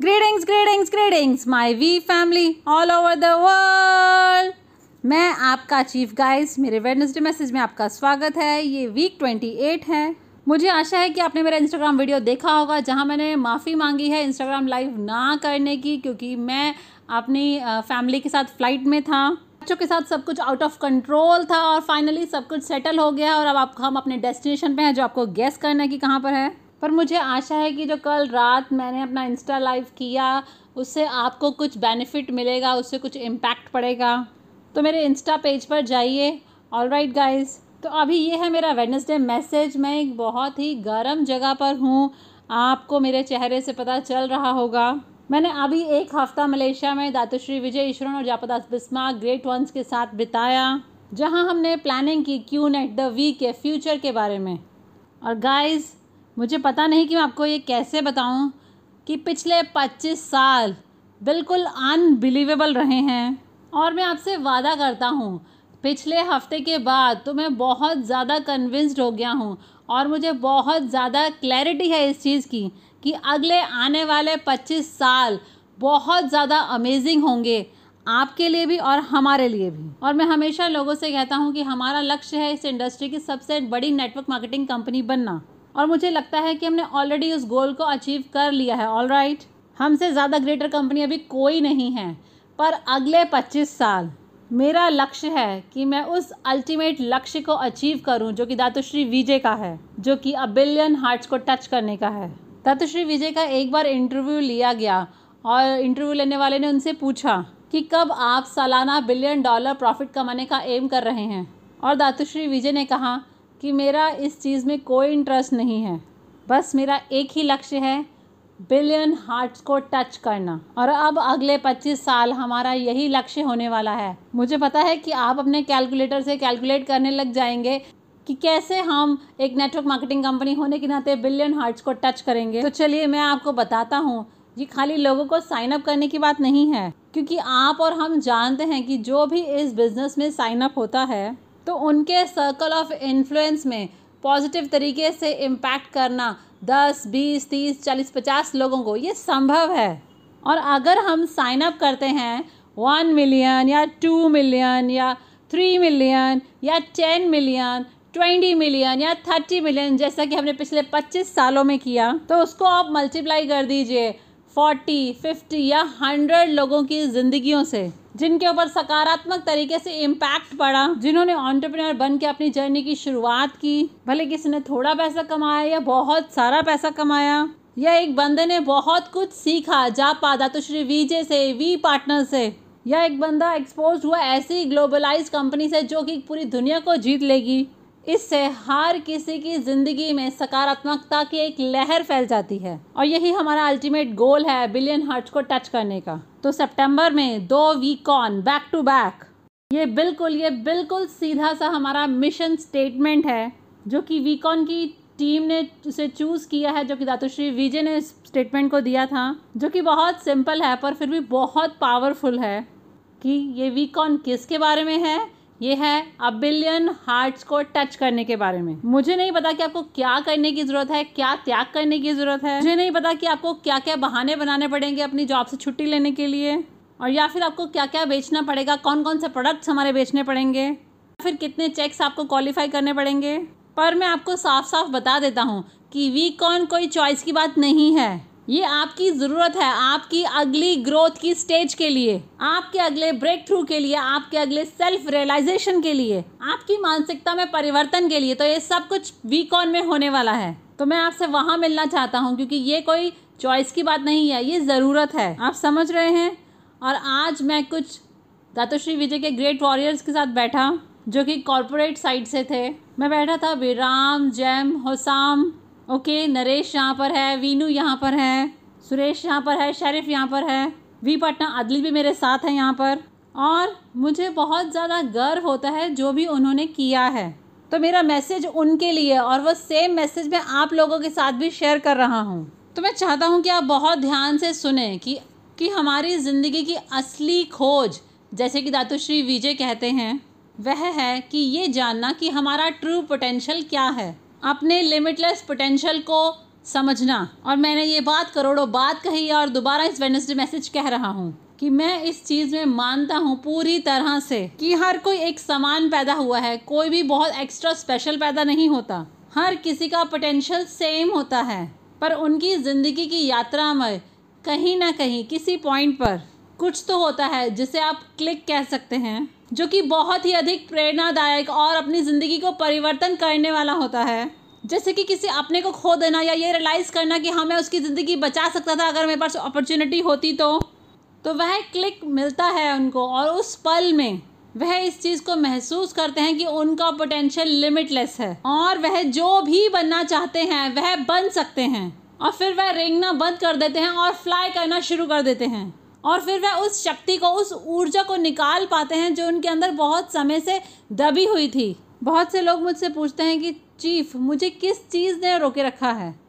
Greetings greetings greetings my we family all over the world मैं आपका chief guys मेरे Wednesday message में आपका स्वागत है। ये वीक ट्वेंटी एट है। मुझे आशा है कि आपने मेरा इंस्टाग्राम वीडियो देखा होगा, जहाँ मैंने माफ़ी मांगी है इंस्टाग्राम लाइव ना करने की, क्योंकि मैं अपनी फैमिली के साथ फ़्लाइट में था। बच्चों के साथ सब कुछ आउट ऑफ़ कंट्रोल था और फाइनली सब कुछ सेटल हो गया और अब आप हम अपने डेस्टिनेशन पे हैं जो आपको गेस करना है कि कहाँ पर है। पर मुझे आशा है कि जो कल रात मैंने अपना इंस्टा लाइव किया, उससे आपको कुछ बेनिफिट मिलेगा, उससे कुछ इम्पैक्ट पड़ेगा। तो मेरे इंस्टा पेज पर जाइए। ऑल राइट गाइज़ तो अभी ये है मेरा वेडनेसडे मैसेज मैं एक बहुत ही गर्म जगह पर हूँ। आपको मेरे चेहरे से पता चल रहा होगा। मैंने अभी एक हफ़्ता मलेशिया में दातुश्री विजय ईश्वरन और जापदास बिस्मा ग्रेट वंस के साथ बिताया, जहाँ हमने प्लानिंग की क्यू नेट द वीक के फ्यूचर के बारे में। और गाइस मुझे पता नहीं कि मैं आपको ये कैसे बताऊँ कि पिछले 25 साल बिल्कुल अनबिलीवेबल रहे हैं। और मैं आपसे वादा करता हूँ, पिछले हफ़्ते के बाद तो मैं बहुत ज़्यादा कन्विंस्ड हो गया हूँ और मुझे बहुत ज़्यादा क्लैरिटी है इस चीज़ की कि अगले आने वाले 25 साल बहुत ज़्यादा अमेजिंग होंगे आपके लिए भी और हमारे लिए भी। और मैं हमेशा लोगों से कहता हूँ कि हमारा लक्ष्य है इस इंडस्ट्री की सबसे बड़ी नेटवर्क मार्केटिंग कंपनी बनना। और मुझे लगता है कि हमने ऑलरेडी उस गोल को अचीव कर लिया है ऑल राइट हमसे ज़्यादा ग्रेटर कंपनी अभी कोई नहीं है, पर अगले 25 साल मेरा लक्ष्य है कि मैं उस अल्टीमेट लक्ष्य को अचीव करूँ, जो कि दातुश्री विजय का है, जो कि अ बिलियन हार्ट्स को टच करने का है। दातुश्री विजय का एक बार इंटरव्यू लिया गया और इंटरव्यू लेने वाले ने उनसे पूछा कि कब आप सालाना बिलियन डॉलर प्रॉफिट कमाने का एम कर रहे हैं? और दातुश्री विजय ने कहा कि मेरा इस चीज़ में कोई इंटरेस्ट नहीं है। बस मेरा एक ही लक्ष्य है बिलियन हार्ट्स को टच करना। और अब अगले 25 साल हमारा यही लक्ष्य होने वाला है। मुझे पता है कि आप अपने कैलकुलेटर से कैलकुलेट करने लग जाएँगे कि कैसे हम एक नेटवर्क मार्केटिंग कंपनी होने के नाते बिलियन हार्ट्स को टच करेंगे। तो चलिए मैं आपको बताता हूँ, ये खाली लोगों को साइन अप करने की बात नहीं है। क्योंकि आप और हम जानते हैं कि जो भी इस बिज़नेस में साइन अप होता है तो उनके सर्कल ऑफ़ इन्फ्लुएंस में पॉजिटिव तरीके से इम्पैक्ट करना, दस, बीस, तीस, चालीस, पचास लोगों को, ये संभव है। और अगर हम साइन अप करते हैं वन मिलियन या टू मिलियन या थ्री मिलियन या टेन मिलियन ट्वेंटी मिलियन या थर्टी मिलियन जैसा कि हमने पिछले पच्चीस सालों में किया तो उसको आप मल्टीप्लाई कर दीजिए फोर्टी फिफ्टी या हंड्रेड लोगों की ज़िंदगियों से। जिनके ऊपर सकारात्मक तरीके से इम्पैक्ट पड़ा, जिन्होंने ऑन्टरप्रिनर बन के अपनी जर्नी की शुरुआत की, भले किसी ने थोड़ा पैसा कमाया या बहुत सारा पैसा कमाया, या एक बंदे ने बहुत कुछ सीखा, जा पादा तो श्री वीजे से वी पार्टनर से, या एक बंदा एक्सपोज हुआ ऐसी ग्लोबलाइज कंपनी से जो कि पूरी दुनिया को जीत लेगी। इससे हर किसी की ज़िंदगी में सकारात्मकता की एक लहर फैल जाती है। और यही हमारा अल्टीमेट गोल है बिलियन हार्ट्स को टच करने का। तो सितंबर में दो week on back to back ये बिल्कुल ये बिल्कुल सीधा सा हमारा मिशन स्टेटमेंट है, जो कि वीकॉन की टीम ने उसे चूज़ किया है, जो कि दातुश्री विजय ने इस स्टेटमेंट को दिया था, जो कि बहुत सिंपल है, पर फिर भी बहुत पावरफुल है, कि ये वीकॉन किसके बारे में है? ये है अ बिलियन हार्ट्स को टच करने के बारे में। मुझे नहीं पता कि आपको क्या करने की ज़रूरत है, क्या त्याग करने की ज़रूरत है। मुझे नहीं पता कि आपको क्या क्या बहाने बनाने पड़ेंगे अपनी जॉब से छुट्टी लेने के लिए। और या फिर आपको क्या क्या बेचना पड़ेगा कौन कौन से प्रोडक्ट्स हमारे बेचने पड़ेंगे। फिर कितने चेक्स आपको क्वालिफाई करने पड़ेंगे। पर मैं आपको साफ़ साफ़ बता देता हूँ कि वी कौन कोई चॉइस की बात नहीं है। ये आपकी ज़रूरत है आपकी अगली ग्रोथ की स्टेज के लिए, आपके अगले ब्रेक थ्रू के लिए, आपके अगले सेल्फ रियलाइजेशन के लिए, आपकी मानसिकता में परिवर्तन के लिए। तो ये सब कुछ वीकॉन में होने वाला है। तो मैं आपसे वहाँ मिलना चाहता हूँ क्योंकि ये कोई चॉइस की बात नहीं है, ये ज़रूरत है। आप समझ रहे हैं? और आज मैं कुछ दातोश्री विजय के ग्रेट वॉरियर्स के साथ बैठा, जो कि कॉरपोरेट साइड से थे। मैं बैठा था, विराम, जैम, होसाम ओके, नरेश यहाँ पर है, वीनू यहाँ पर है, सुरेश यहाँ पर है, शरीफ यहाँ पर है, वी पटना अदली भी मेरे साथ है यहाँ पर। और मुझे बहुत ज़्यादा गर्व होता है जो भी उन्होंने किया है। तो मेरा मैसेज उनके लिए और वो सेम मैसेज मैं आप लोगों के साथ भी शेयर कर रहा हूँ। तो मैं चाहता हूँ कि आप बहुत ध्यान से सुने कि कि हमारी ज़िंदगी की असली खोज, जैसे कि दातुश्री विजय कहते हैं, वह है कि ये जानना कि हमारा ट्रू पोटेंशियल क्या है। अपने लिमिटलेस पोटेंशियल को समझना। और मैंने ये बात करोड़ों बात कही और दोबारा इस वेनसडे मैसेज कह रहा हूँ कि मैं इस चीज़ में मानता हूँ पूरी तरह से कि हर कोई एक समान पैदा हुआ है, कोई भी बहुत एक्स्ट्रा स्पेशल पैदा नहीं होता। हर किसी का पोटेंशियल सेम होता है, पर उनकी ज़िंदगी की यात्रा में कहीं ना कहीं किसी पॉइंट पर कुछ तो होता है, जिसे आप क्लिक कह सकते हैं, जो कि बहुत ही अधिक प्रेरणादायक और अपनी ज़िंदगी को परिवर्तन करने वाला होता है। जैसे कि किसी अपने को खो देना या ये रियलाइज़ करना कि हाँ मैं उसकी ज़िंदगी बचा सकता था, अगर मेरे पास अपॉर्चुनिटी होती तो। तो वह क्लिक मिलता है उनको और उस पल में वह इस चीज़ को महसूस करते हैं कि उनका पोटेंशियल लिमिटलेस है और वह जो भी बनना चाहते हैं, वह बन सकते हैं। और फिर वह रेंगना बंद कर देते हैं और फ्लाई करना शुरू कर देते हैं। और फिर वह उस शक्ति को, उस ऊर्जा को निकाल पाते हैं जो उनके अंदर बहुत समय से दबी हुई थी। बहुत से लोग मुझसे पूछते हैं कि, चीफ, मुझे किस चीज़ ने रोके रखा है?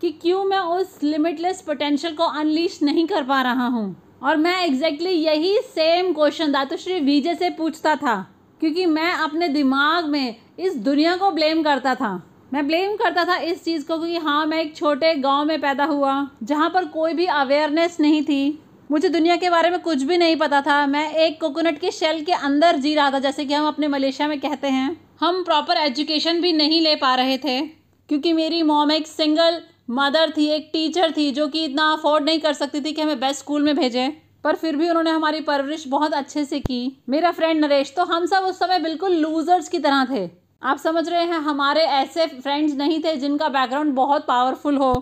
कि क्यों मैं उस लिमिटलेस पोटेंशियल को अनलीश नहीं कर पा रहा हूँ? और मैं एग्जैक्टली exactly यही same question Dato Sri Vijay से पूछता था, क्योंकि मैं अपने दिमाग में इस दुनिया को ब्लेम करता था। मैं ब्लेम करता था इस चीज़ को, क्योंकि हाँ मैं एक छोटे गाँव में पैदा हुआ, जहाँ पर कोई भी अवेयरनेस नहीं थी। मुझे दुनिया के बारे में कुछ भी नहीं पता था। मैं एक कोकोनट के शेल के अंदर जी रहा था, जैसे कि हम अपने मलेशिया में कहते हैं। हम प्रॉपर एजुकेशन भी नहीं ले पा रहे थे, क्योंकि मेरी मॉम एक सिंगल मदर थी, एक टीचर थी, जो कि इतना अफोर्ड नहीं कर सकती थी कि हमें बेस्ट स्कूल में भेजें। पर फिर भी उन्होंने हमारी परवरिश बहुत अच्छे से की। मेरा फ्रेंड नरेश तो हम सब उस समय बिल्कुल लूजर्स की तरह थे। आप समझ रहे हैं, हमारे ऐसे फ्रेंड्स नहीं थे जिनका बैकग्राउंड बहुत पावरफुल हो,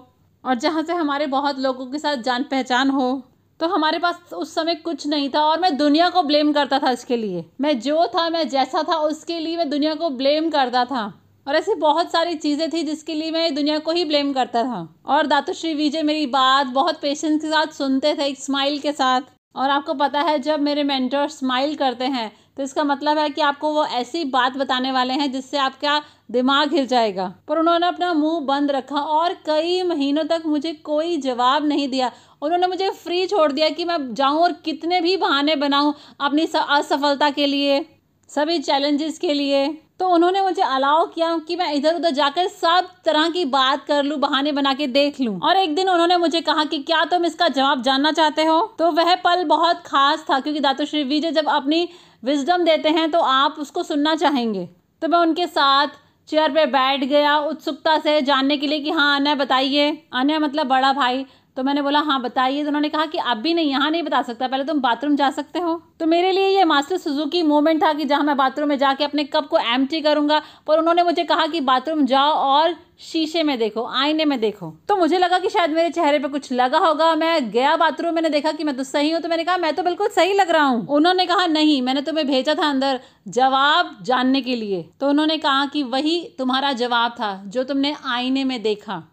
और जहाँ से हमारे बहुत लोगों के साथ जान पहचान हो। तो हमारे पास उस समय कुछ नहीं था और मैं दुनिया को ब्लेम करता था इसके लिए। मैं जो था, मैं जैसा था, उसके लिए मैं दुनिया को ब्लेम करता था। और ऐसी बहुत सारी चीज़ें थी जिसके लिए मैं दुनिया को ही ब्लेम करता था। और दातुश्री विजय मेरी बात बहुत पेशेंस के साथ सुनते थे, एक स्माइल के साथ। और आपको पता है, जब मेरे मेंटर स्माइल करते हैं तो इसका मतलब है कि आपको वो ऐसी बात बताने वाले हैं जिससे आपका दिमाग हिल जाएगा। पर उन्होंने अपना मुँह बंद रखा और कई महीनों तक मुझे कोई जवाब नहीं दिया। उन्होंने मुझे फ्री छोड़ दिया कि मैं जाऊँ और कितने भी बहाने बनाऊँ अपनी असफलता के लिए, सभी चैलेंजेस के लिए। तो उन्होंने मुझे अलाउ किया कि मैं इधर उधर जाकर सब तरह की बात कर लूँ, बहाने बना के देख लूँ। और एक दिन उन्होंने मुझे कहा कि क्या तुम इसका जवाब जानना चाहते हो? तो वह पल बहुत खास था, क्योंकि दातुश्री विजय जब अपनी विजडम देते हैं तो आप उसको सुनना चाहेंगे। तो मैं उनके साथ चेयर पे बैठ गया उत्सुकता से जानने के लिए कि हाँ अन्य बताइए। अन्य मतलब बड़ा भाई। तो मैंने बोला हाँ बताइए। तो उन्होंने कहा कि अब भी नहीं, यहाँ नहीं बता सकता। पहले तुम बाथरूम जा सकते हो। तो मेरे लिए ये मास्टर सुजुकी मोमेंट था कि जहाँ मैं बाथरूम में जाके अपने कप को एम्प्टी करूँगा, पर उन्होंने मुझे कहा कि, बाथरूम जाओ और शीशे में देखो, आईने में देखो। तो मुझे लगा कि शायद मेरे चेहरे पे कुछ लगा होगा। मैं गया बाथरूम, मैंने देखा कि मैं तो सही हूँ तो मैंने कहा, मैं तो बिल्कुल सही लग रहा हूँ। उन्होंने कहा, नहीं, मैंने तुम्हें भेजा था अंदर जवाब जानने के लिए। तो उन्होंने कहा कि, वही तुम्हारा जवाब था, जो तुमने आईने में देखा।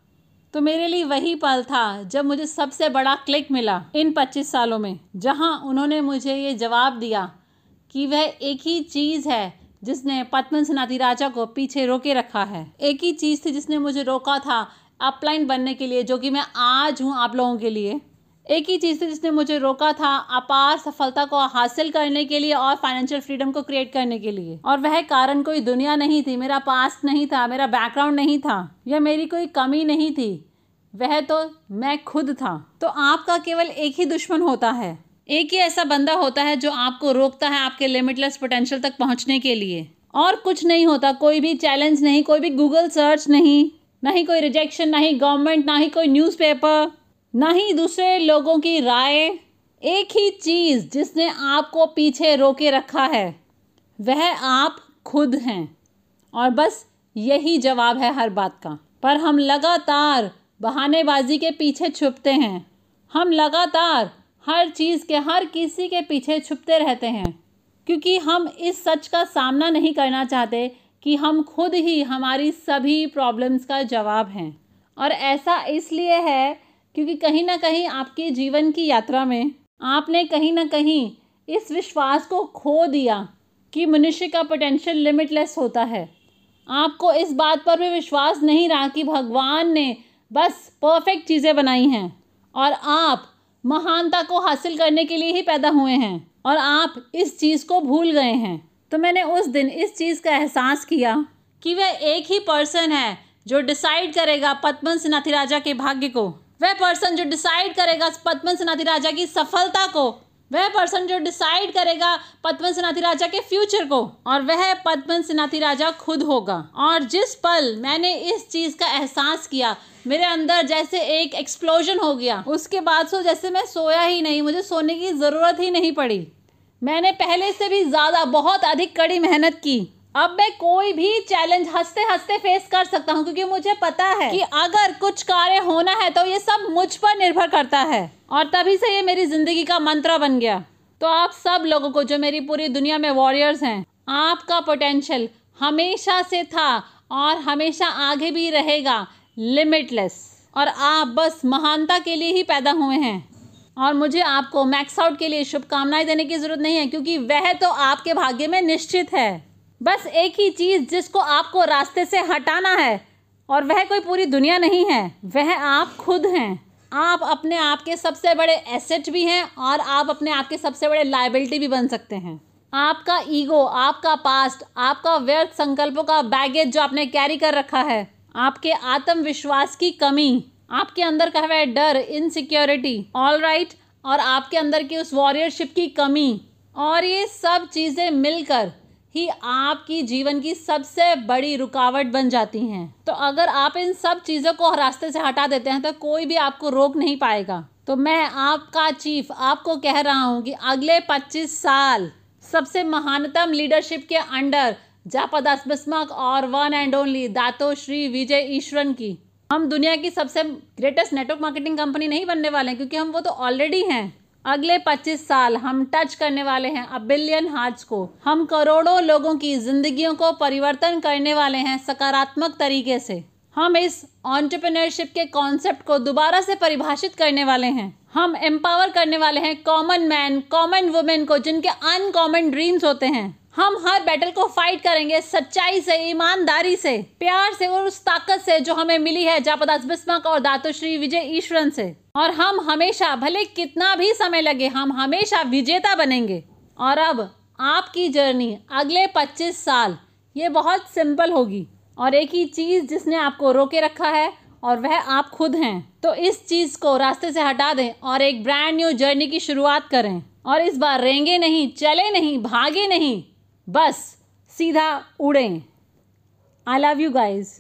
तो मेरे लिए वही पल था जब मुझे सबसे बड़ा क्लिक मिला इन 25 सालों में, जहाँ उन्होंने मुझे ये जवाब दिया कि वह एक ही चीज़ है जिसने पद्मन सनाती राजा को पीछे रोके रखा है। एक ही चीज़ थी जिसने मुझे रोका था अपलाइन बनने के लिए, जो कि मैं आज हूँ आप लोगों के लिए। एक ही चीज़ थी जिसने मुझे रोका था अपार सफलता को हासिल करने के लिए और फाइनेंशियल फ्रीडम को क्रिएट करने के लिए। और वह कारण कोई दुनिया नहीं थी, मेरा पास्ट नहीं था, मेरा बैकग्राउंड नहीं था, या मेरी कोई कमी नहीं थी। वह तो मैं खुद था। तो आपका केवल एक ही दुश्मन होता है। एक ही ऐसा बंदा होता है जो आपको रोकता है आपके लिमिटलेस पोटेंशियल तक पहुँचने के लिए। और कुछ नहीं होता, कोई भी चैलेंज नहीं, कोई भी गूगल सर्च नहीं, ना ही कोई रिजेक्शन ना ही गवर्नमेंट ना ही कोई न्यूज़पेपर ना ही दूसरे लोगों की राय। एक ही चीज़ जिसने आपको पीछे रोके रखा है, वह आप खुद हैं। और बस यही जवाब है हर बात का। पर हम लगातार बहानेबाजी के पीछे छुपते हैं। हम लगातार हर चीज़ के, हर किसी के पीछे छुपते रहते हैं, क्योंकि हम इस सच का सामना नहीं करना चाहते कि हम खुद ही हमारी सभी प्रॉब्लम्स का जवाब हैं। और ऐसा इसलिए है क्योंकि कहीं ना कहीं आपके जीवन की यात्रा में आपने कहीं ना कहीं इस विश्वास को खो दिया कि मनुष्य का पोटेंशियल लिमिटलेस होता है। आपको इस बात पर भी विश्वास नहीं रहा कि भगवान ने बस परफेक्ट चीज़ें बनाई हैं। और आप महानता को हासिल करने के लिए ही पैदा हुए हैं। और आप इस चीज़ को भूल गए हैं। तो मैंने उस दिन इस चीज़ का एहसास किया कि वह एक ही पर्सन है जो डिसाइड करेगा पद्मन सिनाथी राजा के भाग्य को। वह पर्सन जो डिसाइड करेगा पद्मन सिनाथी राजा की सफलता को वह पर्सन जो डिसाइड करेगा पद्मन सिनाथी राजा के फ्यूचर को, और वह पद्मन सिनाथी राजा खुद होगा। और जिस पल मैंने इस चीज़ का एहसास किया, मेरे अंदर जैसे एक एक्सप्लोजन हो गया, उसके बाद सो जैसे मैं सोया ही नहीं, मुझे सोने की ज़रूरत ही नहीं पड़ी। मैंने पहले से भी ज़्यादा, बहुत अधिक कड़ी मेहनत की। अब मैं कोई भी चैलेंज हँसते हँसते फेस कर सकता हूँ, क्योंकि मुझे पता है कि अगर कुछ कार्य होना है तो ये सब मुझ पर निर्भर करता है। और तभी से ये मेरी ज़िंदगी का मंत्र बन गया। तो आप सब लोगों को, जो मेरी पूरी दुनिया में वॉरियर्स हैं, आपका पोटेंशियल हमेशा से था और हमेशा आगे भी रहेगा लिमिटलेस और आप बस महानता के लिए ही पैदा हुए हैं। और मुझे आपको मैक्स आउट के लिए शुभकामनाएँ देने की ज़रूरत नहीं है, क्योंकि वह तो आपके भाग्य में निश्चित है। बस एक ही चीज़ जिसको आपको रास्ते से हटाना है, और वह कोई पूरी दुनिया नहीं है, वह आप खुद हैं। आप अपने आप के सबसे बड़े एसेट भी हैं, और आप अपने आप के सबसे बड़े लाइबिलिटी भी बन सकते हैं। आपका ईगो आपका पास्ट आपका व्यर्थ संकल्पों का बैगेज जो आपने कैरी कर रखा है, आपके आत्मविश्वास की कमी, आपके अंदर का है डर इनसिक्योरिटी ऑल राइट और आपके अंदर की उस वॉरियरशिप की कमी, और ये सब चीज़ें मिलकर ही आपकी जीवन की सबसे बड़ी रुकावट बन जाती हैं। तो अगर आप इन सब चीज़ों को रास्ते से हटा देते हैं तो कोई भी आपको रोक नहीं पाएगा। तो मैं आपका चीफ आपको कह रहा हूँ कि अगले 25 साल सबसे महानतम लीडरशिप के अंडर जापदास बिस्मक और one and only Dato Sri Vijay Eswaran की। हम दुनिया की सबसे ग्रेटेस्ट नेटवर्क मार्केटिंग कंपनी नहीं बनने वाले हैं, क्योंकि हम वो तो ऑलरेडी हैं। अगले 25 साल हम टच करने वाले हैं अब बिलियन हार्ट्स को। हम करोड़ों लोगों की जिंदगियों को परिवर्तन करने वाले हैं सकारात्मक तरीके से। हम इस ऑन्टरप्रेन्योरशिप के कॉन्सेप्ट को दोबारा से परिभाषित करने वाले हैं। हम एम्पावर करने वाले हैं कॉमन मैन कॉमन वुमेन को जिनके अनकॉमन ड्रीम्स होते हैं। हम हर बैटल को फाइट करेंगे सच्चाई से, ईमानदारी से, प्यार से और उस ताकत से जो हमें मिली है जापदास बिस्मक और दातोश्री विजय ईश्वरन से। और हम हमेशा, भले कितना भी समय लगे, हम हमेशा विजेता बनेंगे। और अब आपकी जर्नी अगले 25 साल, ये बहुत सिंपल होगी। और एक ही चीज़ जिसने आपको रोके रखा है, और वह आप खुद हैं। तो इस चीज़ को रास्ते से हटा दें और एक ब्रांड न्यू जर्नी की शुरुआत करें। और इस बार रेंगे नहीं, चले नहीं, भागे नहीं। बस सीधा उड़ें। I love you guys